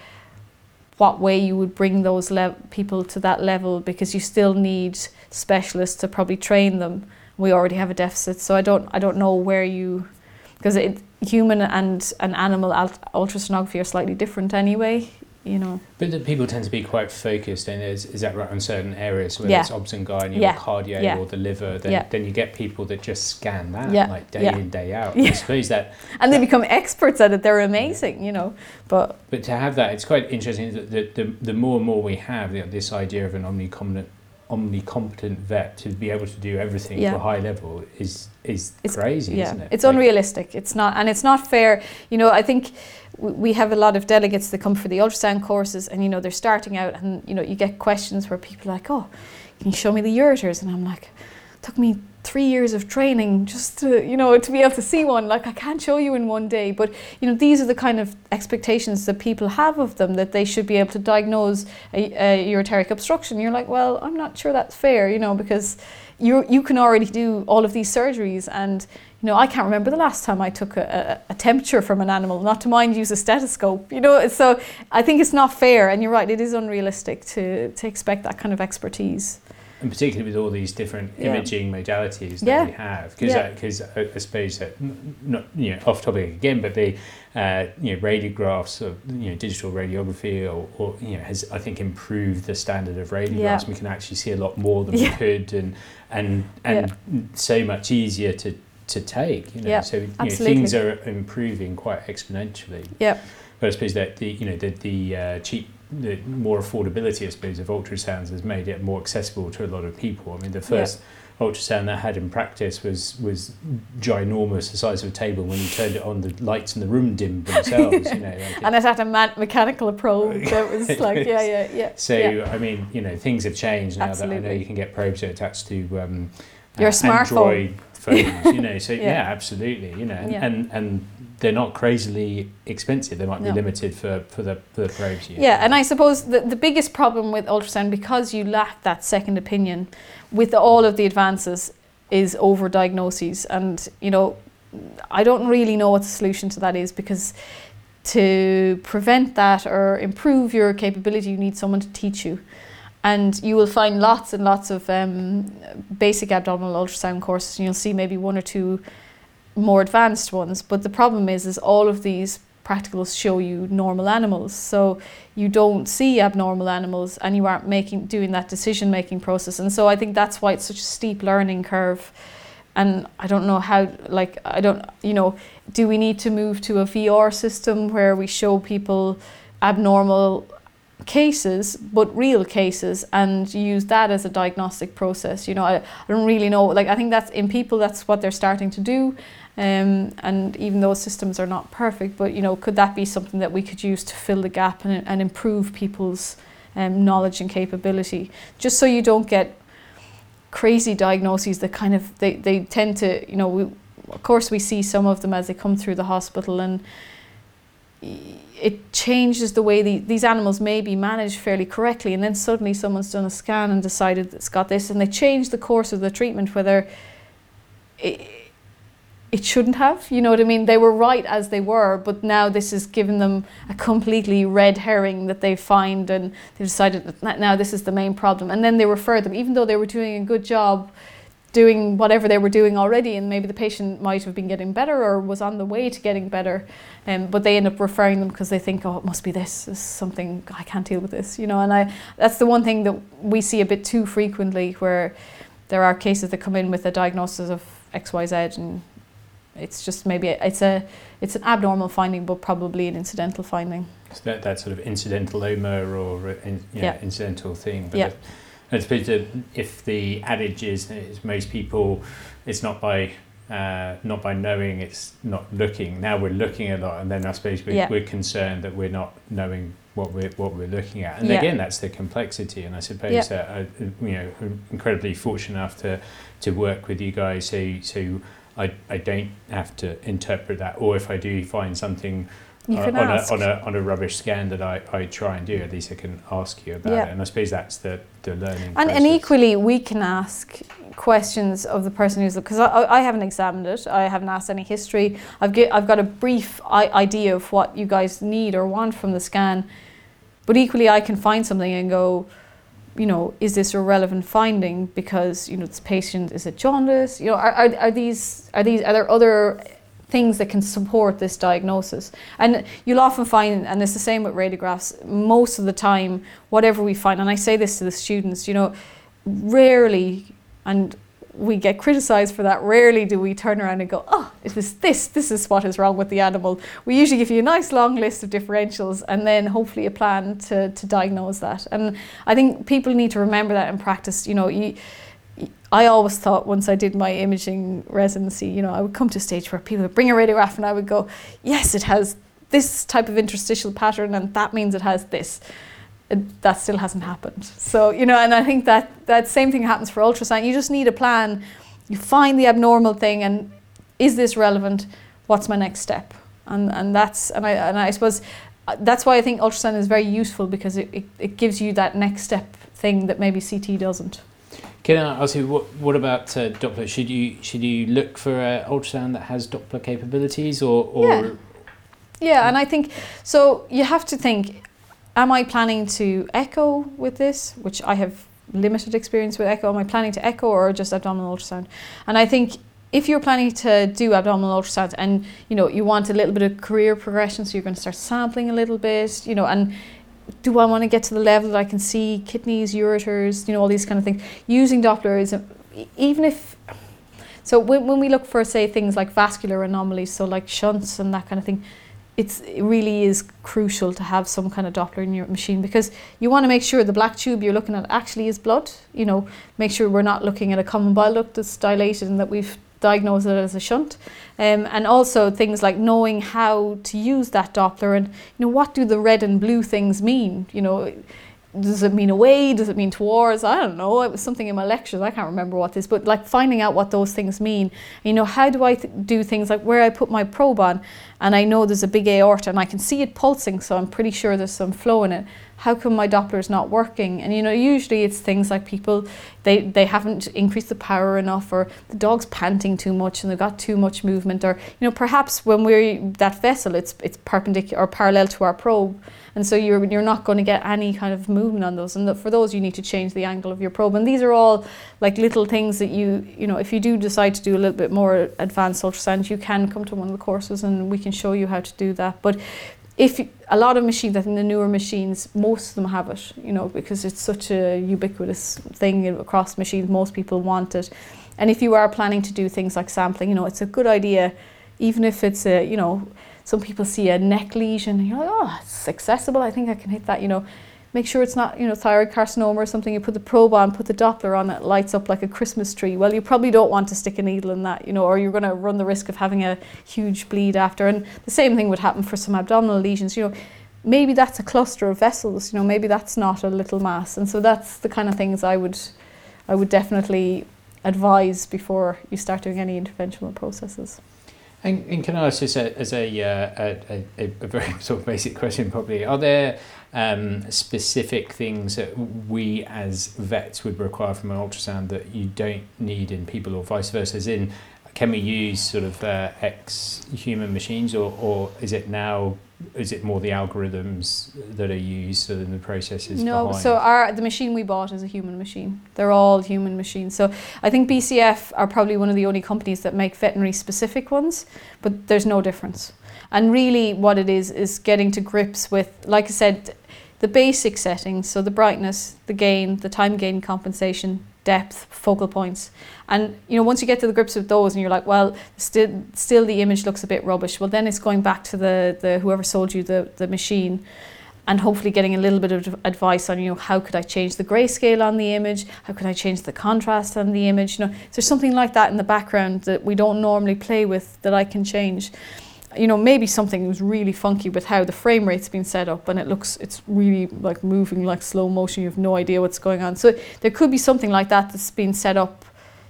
what way you would bring those le- people to that level because you still need specialists to probably train them. We already have a deficit, so I don't I don't know where you because human and, and animal ult- ultrasonography are slightly different anyway. You know, But the people tend to be quite focused, and is, is that right on certain areas, whether Yeah. it's obs and gynae Yeah. or cardio Yeah. or the liver, then, Yeah. then you get people that just scan that like day in, day out. I suppose that and they become experts at it. They're amazing, you know. But But to have that, it's quite interesting that the, the, the more and more we have the, this idea of an omnicompetent, omnicompetent vet to be able to do everything Yeah. to a high level is is It's- crazy, yeah, isn't it? it's Like, unrealistic. It's not, and it's not fair. You know, I think we have a lot of delegates that come for the ultrasound courses, and you know they're starting out, and you know you get questions where people are like, "Oh, can you show me the ureters?" And I'm like, took me three years of training just to you know to be able to see one. Like i can't show you in one day. But you know these are the kind of expectations that people have of them that they should be able to diagnose a, a ureteric obstruction. You're like well i'm not sure that's fair you know because you you can already do all of these surgeries and you know i can't remember the last time i took a, a, a temperature from an animal not to mind use a stethoscope you know so i think it's not fair and you're right it is unrealistic to to expect that kind of expertise and particularly with all these different Yeah. imaging modalities that Yeah. we have, because Yeah. because I, I suppose that not you know off topic again, but the uh, you know radiographs of you know digital radiography or, or you know has I think improved the standard of radiographs. Yeah. We can actually see a lot more than Yeah. we could, and and and so much easier to to take. You know, Yeah, so you know, things are improving quite exponentially. Yep. But I suppose that the you know the the uh, cheap the more affordability I suppose of ultrasounds has made it more accessible to a lot of people. I mean the first ultrasound that I had in practice was was ginormous, the size of a table. When you turned it on, the lights in the room dimmed themselves. you know, like and it had a man- mechanical probe that was like yeah yeah yeah so yeah. I mean, you know, things have changed now that I know you can get probes that are attached to um, Your uh, smartphone. Android phones. You know, so Yeah. yeah. absolutely. You know, and, Yeah. and and they're not crazily expensive. They might be No. limited for for the for the probes. You Yeah, and I suppose the, the biggest problem with ultrasound, because you lack that second opinion with all of the advances, is over diagnoses. And, you know, I don't really know what the solution to that is because to prevent that or improve your capability, you need someone to teach you. And you will find lots and lots of um, basic abdominal ultrasound courses, and you'll see maybe one or two more advanced ones. But the problem is, is all of these practicals show you normal animals. So you don't see abnormal animals and you aren't making doing that decision making process. And so I think that's why it's such a steep learning curve. And I don't know how like I don't you know, do we need to move to a VR system where we show people abnormal cases but real cases and use that as a diagnostic process you know I, I don't really know like I think that's in people that's what they're starting to do um, and even those systems are not perfect but you know could that be something that we could use to fill the gap and, and improve people's um, knowledge and capability? Just so you don't get crazy diagnoses that kind of they, they tend to you know we, of course we see some of them as they come through the hospital and it changes the way the, these animals may be managed fairly correctly and then suddenly someone's done a scan and decided it's got this and they change the course of the treatment whether it, it shouldn't have you know what i mean? They were right as they were but now this has given them a completely red herring that they find and they decided that now this is the main problem. And then they refer them even though they were doing a good job doing whatever they were doing already and maybe the patient might have been getting better or was on the way to getting better um, but they end up referring them because they think oh it must be this, this is something I can't deal with this you know and I that's the one thing that we see a bit too frequently where there are cases that come in with a diagnosis of XYZ and it's just maybe it's a it's an abnormal finding but probably an incidental finding So that, that sort of incidentaloma or uh, in, you know, Yeah. incidental thing. But Yeah. I suppose if the adage is, is most people, it's not by uh, not by knowing, it's not looking. Now we're looking a lot, and then I suppose we're, Yeah. we're concerned that we're not knowing what we're what we're looking at. And Yeah. again, that's the complexity. And I suppose Yeah. that I, you know, I'm incredibly fortunate enough to to work with you guys, so so I I don't have to interpret that, or if I do find something you uh, can on, A, on, a, on a rubbish scan that I, I try and do, at least I can ask you about Yeah. it. And I suppose that's the, the learning And, and equally, we can ask questions of the person who's because I, I haven't examined it. I haven't asked any history. I've get, I've got a brief I- idea of what you guys need or want from the scan, but equally, I can find something and go, you know, is this a relevant finding because you know this patient is it jaundice? You know, are, are, are these are these are there other things that can support this diagnosis. And you'll often find, and it's the same with radiographs, most of the time, whatever we find, and I say this to the students, you know, rarely, and we get criticized for that, rarely do we turn around and go, oh, it is this, this is what is wrong with the animal. We usually give you a nice long list of differentials and then hopefully a plan to, to diagnose that. And I think people need to remember that in practice, you know, you, I always thought once I did my imaging residency, you know, I would come to a stage where people would bring a radiograph and I would go, yes, it has this type of interstitial pattern and that means it has this. it, that still hasn't happened. So, you know, and I think that that same thing happens for ultrasound. You just need a plan. You find the abnormal thing and is this relevant? What's my next step? And and that's and I and I suppose uh, that's why I think ultrasound is very useful because it, it, it gives you that next step thing that maybe CT doesn't. Can I ask you what what about uh, Doppler? Should you should you look for an ultrasound that has Doppler capabilities or, or Yeah. Yeah, and I think so. You have to think: Am I planning to echo with this, which I have limited experience with echo? Am I planning to echo or just abdominal ultrasound? And I think if you're planning to do abdominal ultrasound and you know you want a little bit of career progression, so you're going to start sampling a little bit, you know, and do I want to get to the level that I can see kidneys, ureters, you know, all these kind of things? Using Doppler is even if so when, when we look for say things like vascular anomalies, so like shunts and that kind of thing, it's it really is crucial to have some kind of Doppler in your machine because you want to make sure the black tube you're looking at actually is blood. You know, make sure we're not looking at a common bile duct that's dilated and that we've diagnosed it as a shunt. Um, and also things like knowing how to use that Doppler and you know what do the red and blue things mean? You know, does it mean away? Does it mean towards? I don't know. It was something in my lectures. I can't remember what this, but like finding out what those things mean. You know, how do I th- do things like where I put my probe on, and I know there's a big aorta and I can see it pulsing, so I'm pretty sure there's some flow in it. How come my Doppler's not working? And you know, usually it's things like people they they haven't increased the power enough, or the dog's panting too much and they've got too much movement, or you know, perhaps when we're that vessel, it's it's perpendicular or parallel to our probe. And so you're you're not going to get any kind of movement on those. And for those you need to change the angle of your probe. And these are all like little things that you you know if you do decide to do a little bit more advanced ultrasound you can come to one of the courses and we can show you how to do that. But if you, a lot of machines, I think the newer machines, most of them have it, you know, because it's such a ubiquitous thing across machines. Most people want it, and if you are planning to do things like sampling, you know, it's a good idea, even if it's a, you know, some people see a neck lesion and you're like, oh, it's accessible. I think I can hit that. You know, make sure it's not, you know, thyroid carcinoma or something. You put the probe on, put the Doppler on, it lights up like a Christmas tree. Well, you probably don't want to stick a needle in that, you know, or you're going to run the risk of having a huge bleed after. And the same thing would happen for some abdominal lesions. You know, maybe that's a cluster of vessels. You know, maybe that's not a little mass. And so that's the kind of things I would, I would definitely advise before you start doing any interventional processes. And, and can I ask just a, as a, uh, a, a, a very sort of basic question, probably, are there um, specific things that we as vets would require from an ultrasound that you don't need in people, or vice versa? As in, can we use sort of uh, ex-human machines, or, or is it now is it more the algorithms that are used than the processes no behind? so our the machine we bought is a human machine they're all human machines so i think bcf are probably one of the only companies that make veterinary specific ones but there's no difference and really what it is is getting to grips with like i said the basic settings so the brightness the gain the time gain compensation depth focal points. And you know once you get to the grips with those and you're like well still still the image looks a bit rubbish well then it's going back to the the whoever sold you the the machine and hopefully getting a little bit of advice on you know how could I change the grayscale on the image? How could I change the contrast on the image? You know is there something like that in the background that we don't normally play with that I can change you know maybe something was really funky with how the frame rate's been set up and it looks it's really like moving like slow motion you have no idea what's going on. So there could be something like that that's been set up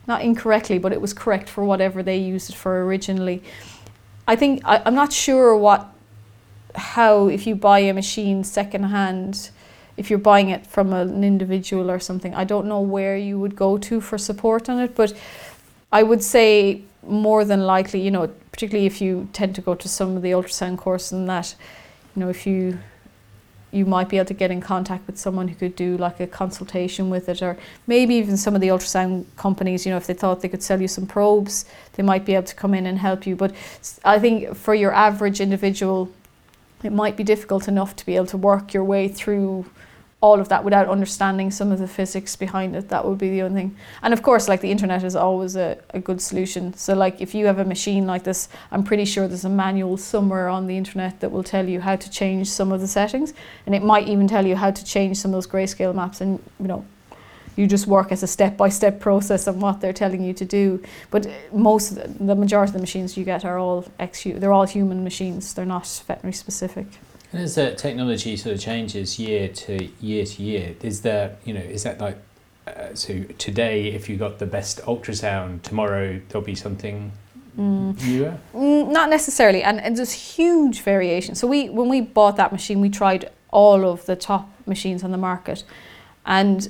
not incorrectly but it was correct for whatever they used it for originally. I think I, i'm not sure what how if you buy a machine secondhand if you're buying it from an individual or something i don't know where you would go to for support on it but i would say more than likely you know particularly if you tend to go to some of the ultrasound courses and that you know if you you might be able to get in contact with someone who could do like a consultation with it or maybe even some of the ultrasound companies you know if they thought they could sell you some probes they might be able to come in and help you. But i think for your average individual it might be difficult enough to be able to work your way through all of that without understanding some of the physics behind it that would be the only thing. And of course like the internet is always a, a good solution. So like if you have a machine like this i'm pretty sure there's a manual somewhere on the internet that will tell you how to change some of the settings. And it might even tell you how to change some of those grayscale maps and you know you just work as a step-by-step process on what they're telling you to do. But uh, most the, the majority of the machines you get are all ex they're all human machines. They're not veterinary specific And as the technology sort of changes year to year to year, is there, you know, is that like, uh, so today, if you got the best ultrasound, tomorrow there'll be something mm. newer? Mm, not necessarily, and, and there's huge variation. So we, when we bought that machine, we tried all of the top machines on the market, and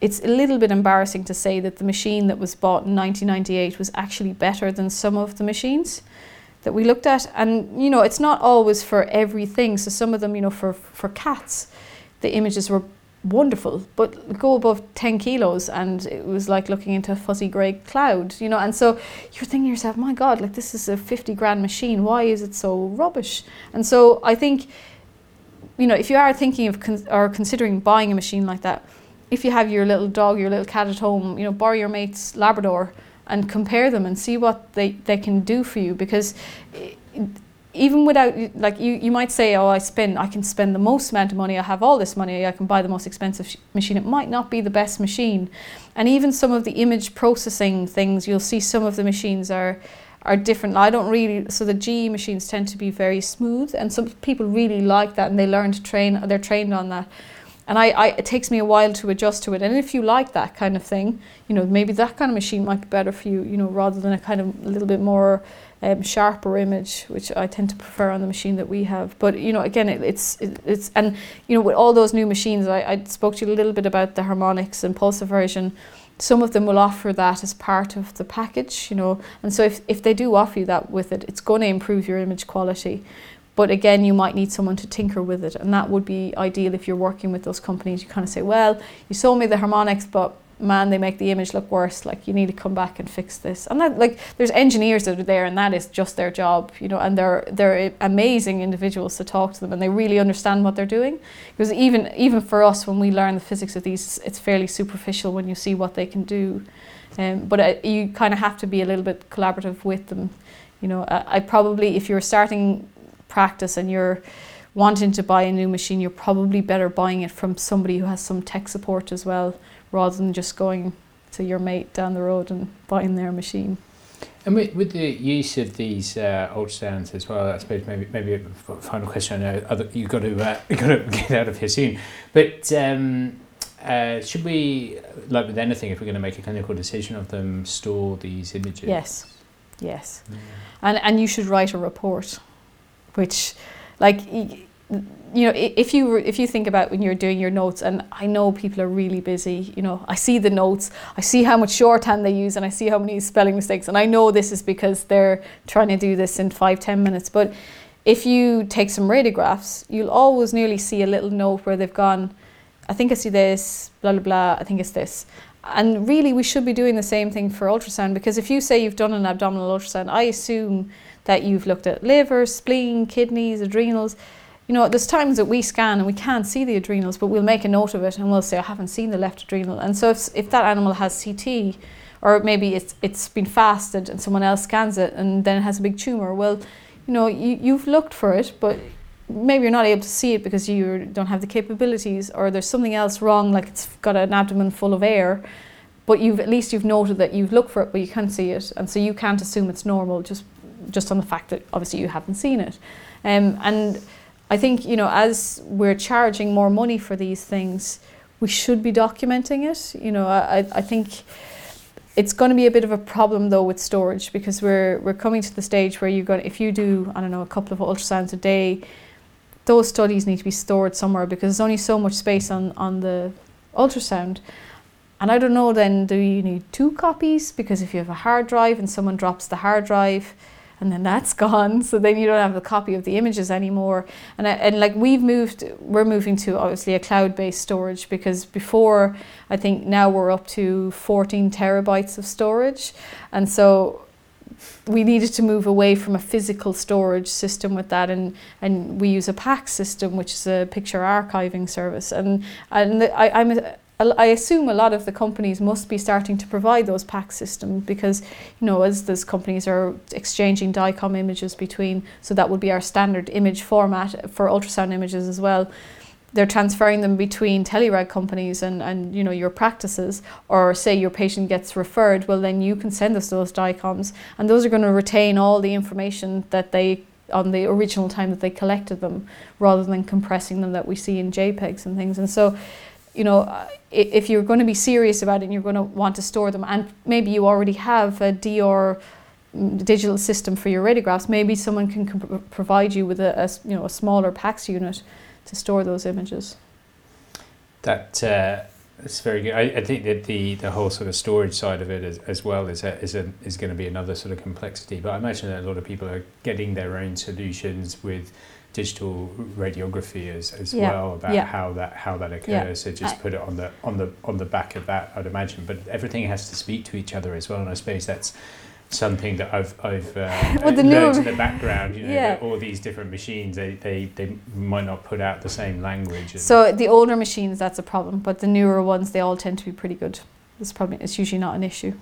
it's a little bit embarrassing to say that the machine that was bought in 1998 was actually better than some of the machines that we looked at. And, you know, it's not always for everything. So some of them, you know, for, for cats, the images were wonderful, but go above 10 kilos and it was like looking into a fuzzy grey cloud, you know. And so you're thinking to yourself, my God, like this is a 50 grand machine. Why is it so rubbish? And so I think, you know, if you are thinking of con- or considering buying a machine like that, if you have your little dog, your little cat at home, you know, borrow your mate's Labrador and compare them and see what they, they can do for you because even without like you, you might say oh I spend I can spend the most amount of money I have all this money I can buy the most expensive sh- machine. It might not be the best machine. And even some of the image processing things you'll see some of the machines are are different. I don't really so the GE machines tend to be very smooth and some people really like that and they learn to train they're trained on that and I, I, it takes me a while to adjust to it. And if you like that kind of thing, you know, maybe that kind of machine might be better for you, you know, rather than a kind of a little bit more um, sharper image, which I tend to prefer on the machine that we have. But you know, again, it, it's it, it's and you know, with all those new machines, I, I spoke to you a little bit about the harmonics and pulse inversion. Some of them will offer that as part of the package, you know, and so if, if they do offer you that with it, it's going to improve your image quality. But again, you might need someone to tinker with it, and that would be ideal if you're working with those companies. You kind of say, well, you sold me the harmonics, but man, they make the image look worse. Like you need to come back and fix this. And that, like, there's engineers that are there, and that is just their job, you know. And they're they're amazing individuals to talk to them, and they really understand what they're doing. Because even even for us, when we learn the physics of these, it's fairly superficial when you see what they can do. Um, but uh, you kind of have to be a little bit collaborative with them. You know, I, I probably if you're starting practice and you're wanting to buy a new machine, you're probably better buying it from somebody who has some tech support as well, rather than just going to your mate down the road and buying their machine. And with, with the use of these uh, ultrasounds as well, I suppose maybe maybe a final question. I know other, you've got to uh, got to get out of here soon, but um, uh, should we, like with anything, if we're going to make a clinical decision of them, store these images? Yes, yes, mm. and and you should write a report which like you know if you if you think about when you're doing your notes and I know people are really busy you know I see the notes I see how much shorthand they use and I see how many spelling mistakes and I know this is because they're trying to do this in five ten minutes but if you take some radiographs you'll always nearly see a little note where they've gone I think I see this blah blah blah I think it's this. And really we should be doing the same thing for ultrasound because if you say you've done an abdominal ultrasound I assume that you've looked at liver, spleen, kidneys, adrenals. You know, there's times that we scan and we can't see the adrenals, but we'll make a note of it and we'll say, I haven't seen the left adrenal. And so if, if that animal has CT, or maybe it's it's been fasted and someone else scans it and then it has a big tumor, well, you know, you, you've looked for it, but maybe you're not able to see it because you don't have the capabilities or there's something else wrong, like it's got an abdomen full of air but you've at least you've noted that you've looked for it but you can't see it and so you can't assume it's normal just just on the fact that obviously you haven't seen it. Um, and I think, you know, as we're charging more money for these things, we should be documenting it. You know, I, I think it's going to be a bit of a problem though with storage because we're we're coming to the stage where you're going if you do I don't know a couple of ultrasounds a day, those studies need to be stored somewhere because there's only so much space on on the ultrasound. And I don't know then do you need two copies because if you have a hard drive and someone drops the hard drive, and then that's gone. So then you don't have a copy of the images anymore. And, and like we've moved, we're moving to obviously a cloud based storage because before, I think now we're up to 14 terabytes of storage. And so we needed to move away from a physical storage system with that and, and we use a PACS system which is a picture archiving service and, and I, I'm a, I assume a lot of the companies must be starting to provide those PACS systems because, you know, as those companies are exchanging DICOM images between, so that would be our standard image format for ultrasound images as well. They're transferring them between telerad companies and, and you know your practices, or say your patient gets referred, well then you can send us those DICOMs, and those are going to retain all the information that they on the original time that they collected them, rather than compressing them that we see in JPEGs and things. And so, you know, uh, if you're going to be serious about it and you're going to want to store them, and maybe you already have a DR mm, digital system for your radiographs, maybe someone can co- provide you with a, a you know a smaller PACS unit to store those images. That uh, that's very good. I, I think that the, the whole sort of storage side of it as, as well is a, is a, is going to be another sort of complexity. But I imagine that a lot of people are getting their own solutions with digital radiography as, as Yeah, well about yeah. how that how that occurs. Yeah. So just I- put it on the on the on the back of that, I'd imagine. But everything has to speak to each other as well, and I suppose that's something that I've I've uh, Well, the learned in the background. You know, Yeah. all these different machines they, they, they might not put out the same language. So the older machines, that's a problem, but the newer ones, they all tend to be pretty good. It's probably it's usually not an issue.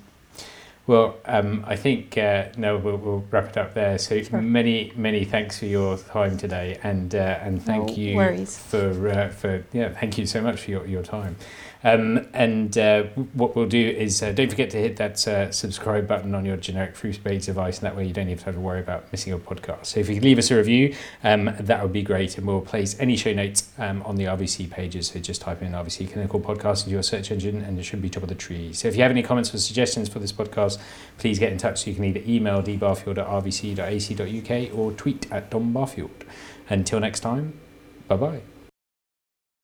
Well, um, I think uh, no, we'll, we'll wrap it up there. So Sure. many, many thanks for your time today, and uh, and thank No you worries. for uh, for yeah, thank you so much for your, your time. Um, and uh, what we'll do is uh, don't forget to hit that uh, subscribe button on your generic FruitSpades device, and that way you don't even have to worry about missing a podcast. So if you could leave us a review, um, that would be great, and we'll place any show notes um, on the RVC pages. So just type in RVC Clinical Podcast into your search engine, and it should be top of the tree. So if you have any comments or suggestions for this podcast, please get in touch. So you can either email dbarfield at rvc.ac.uk or tweet at Dom Barfield. Until next time, bye bye.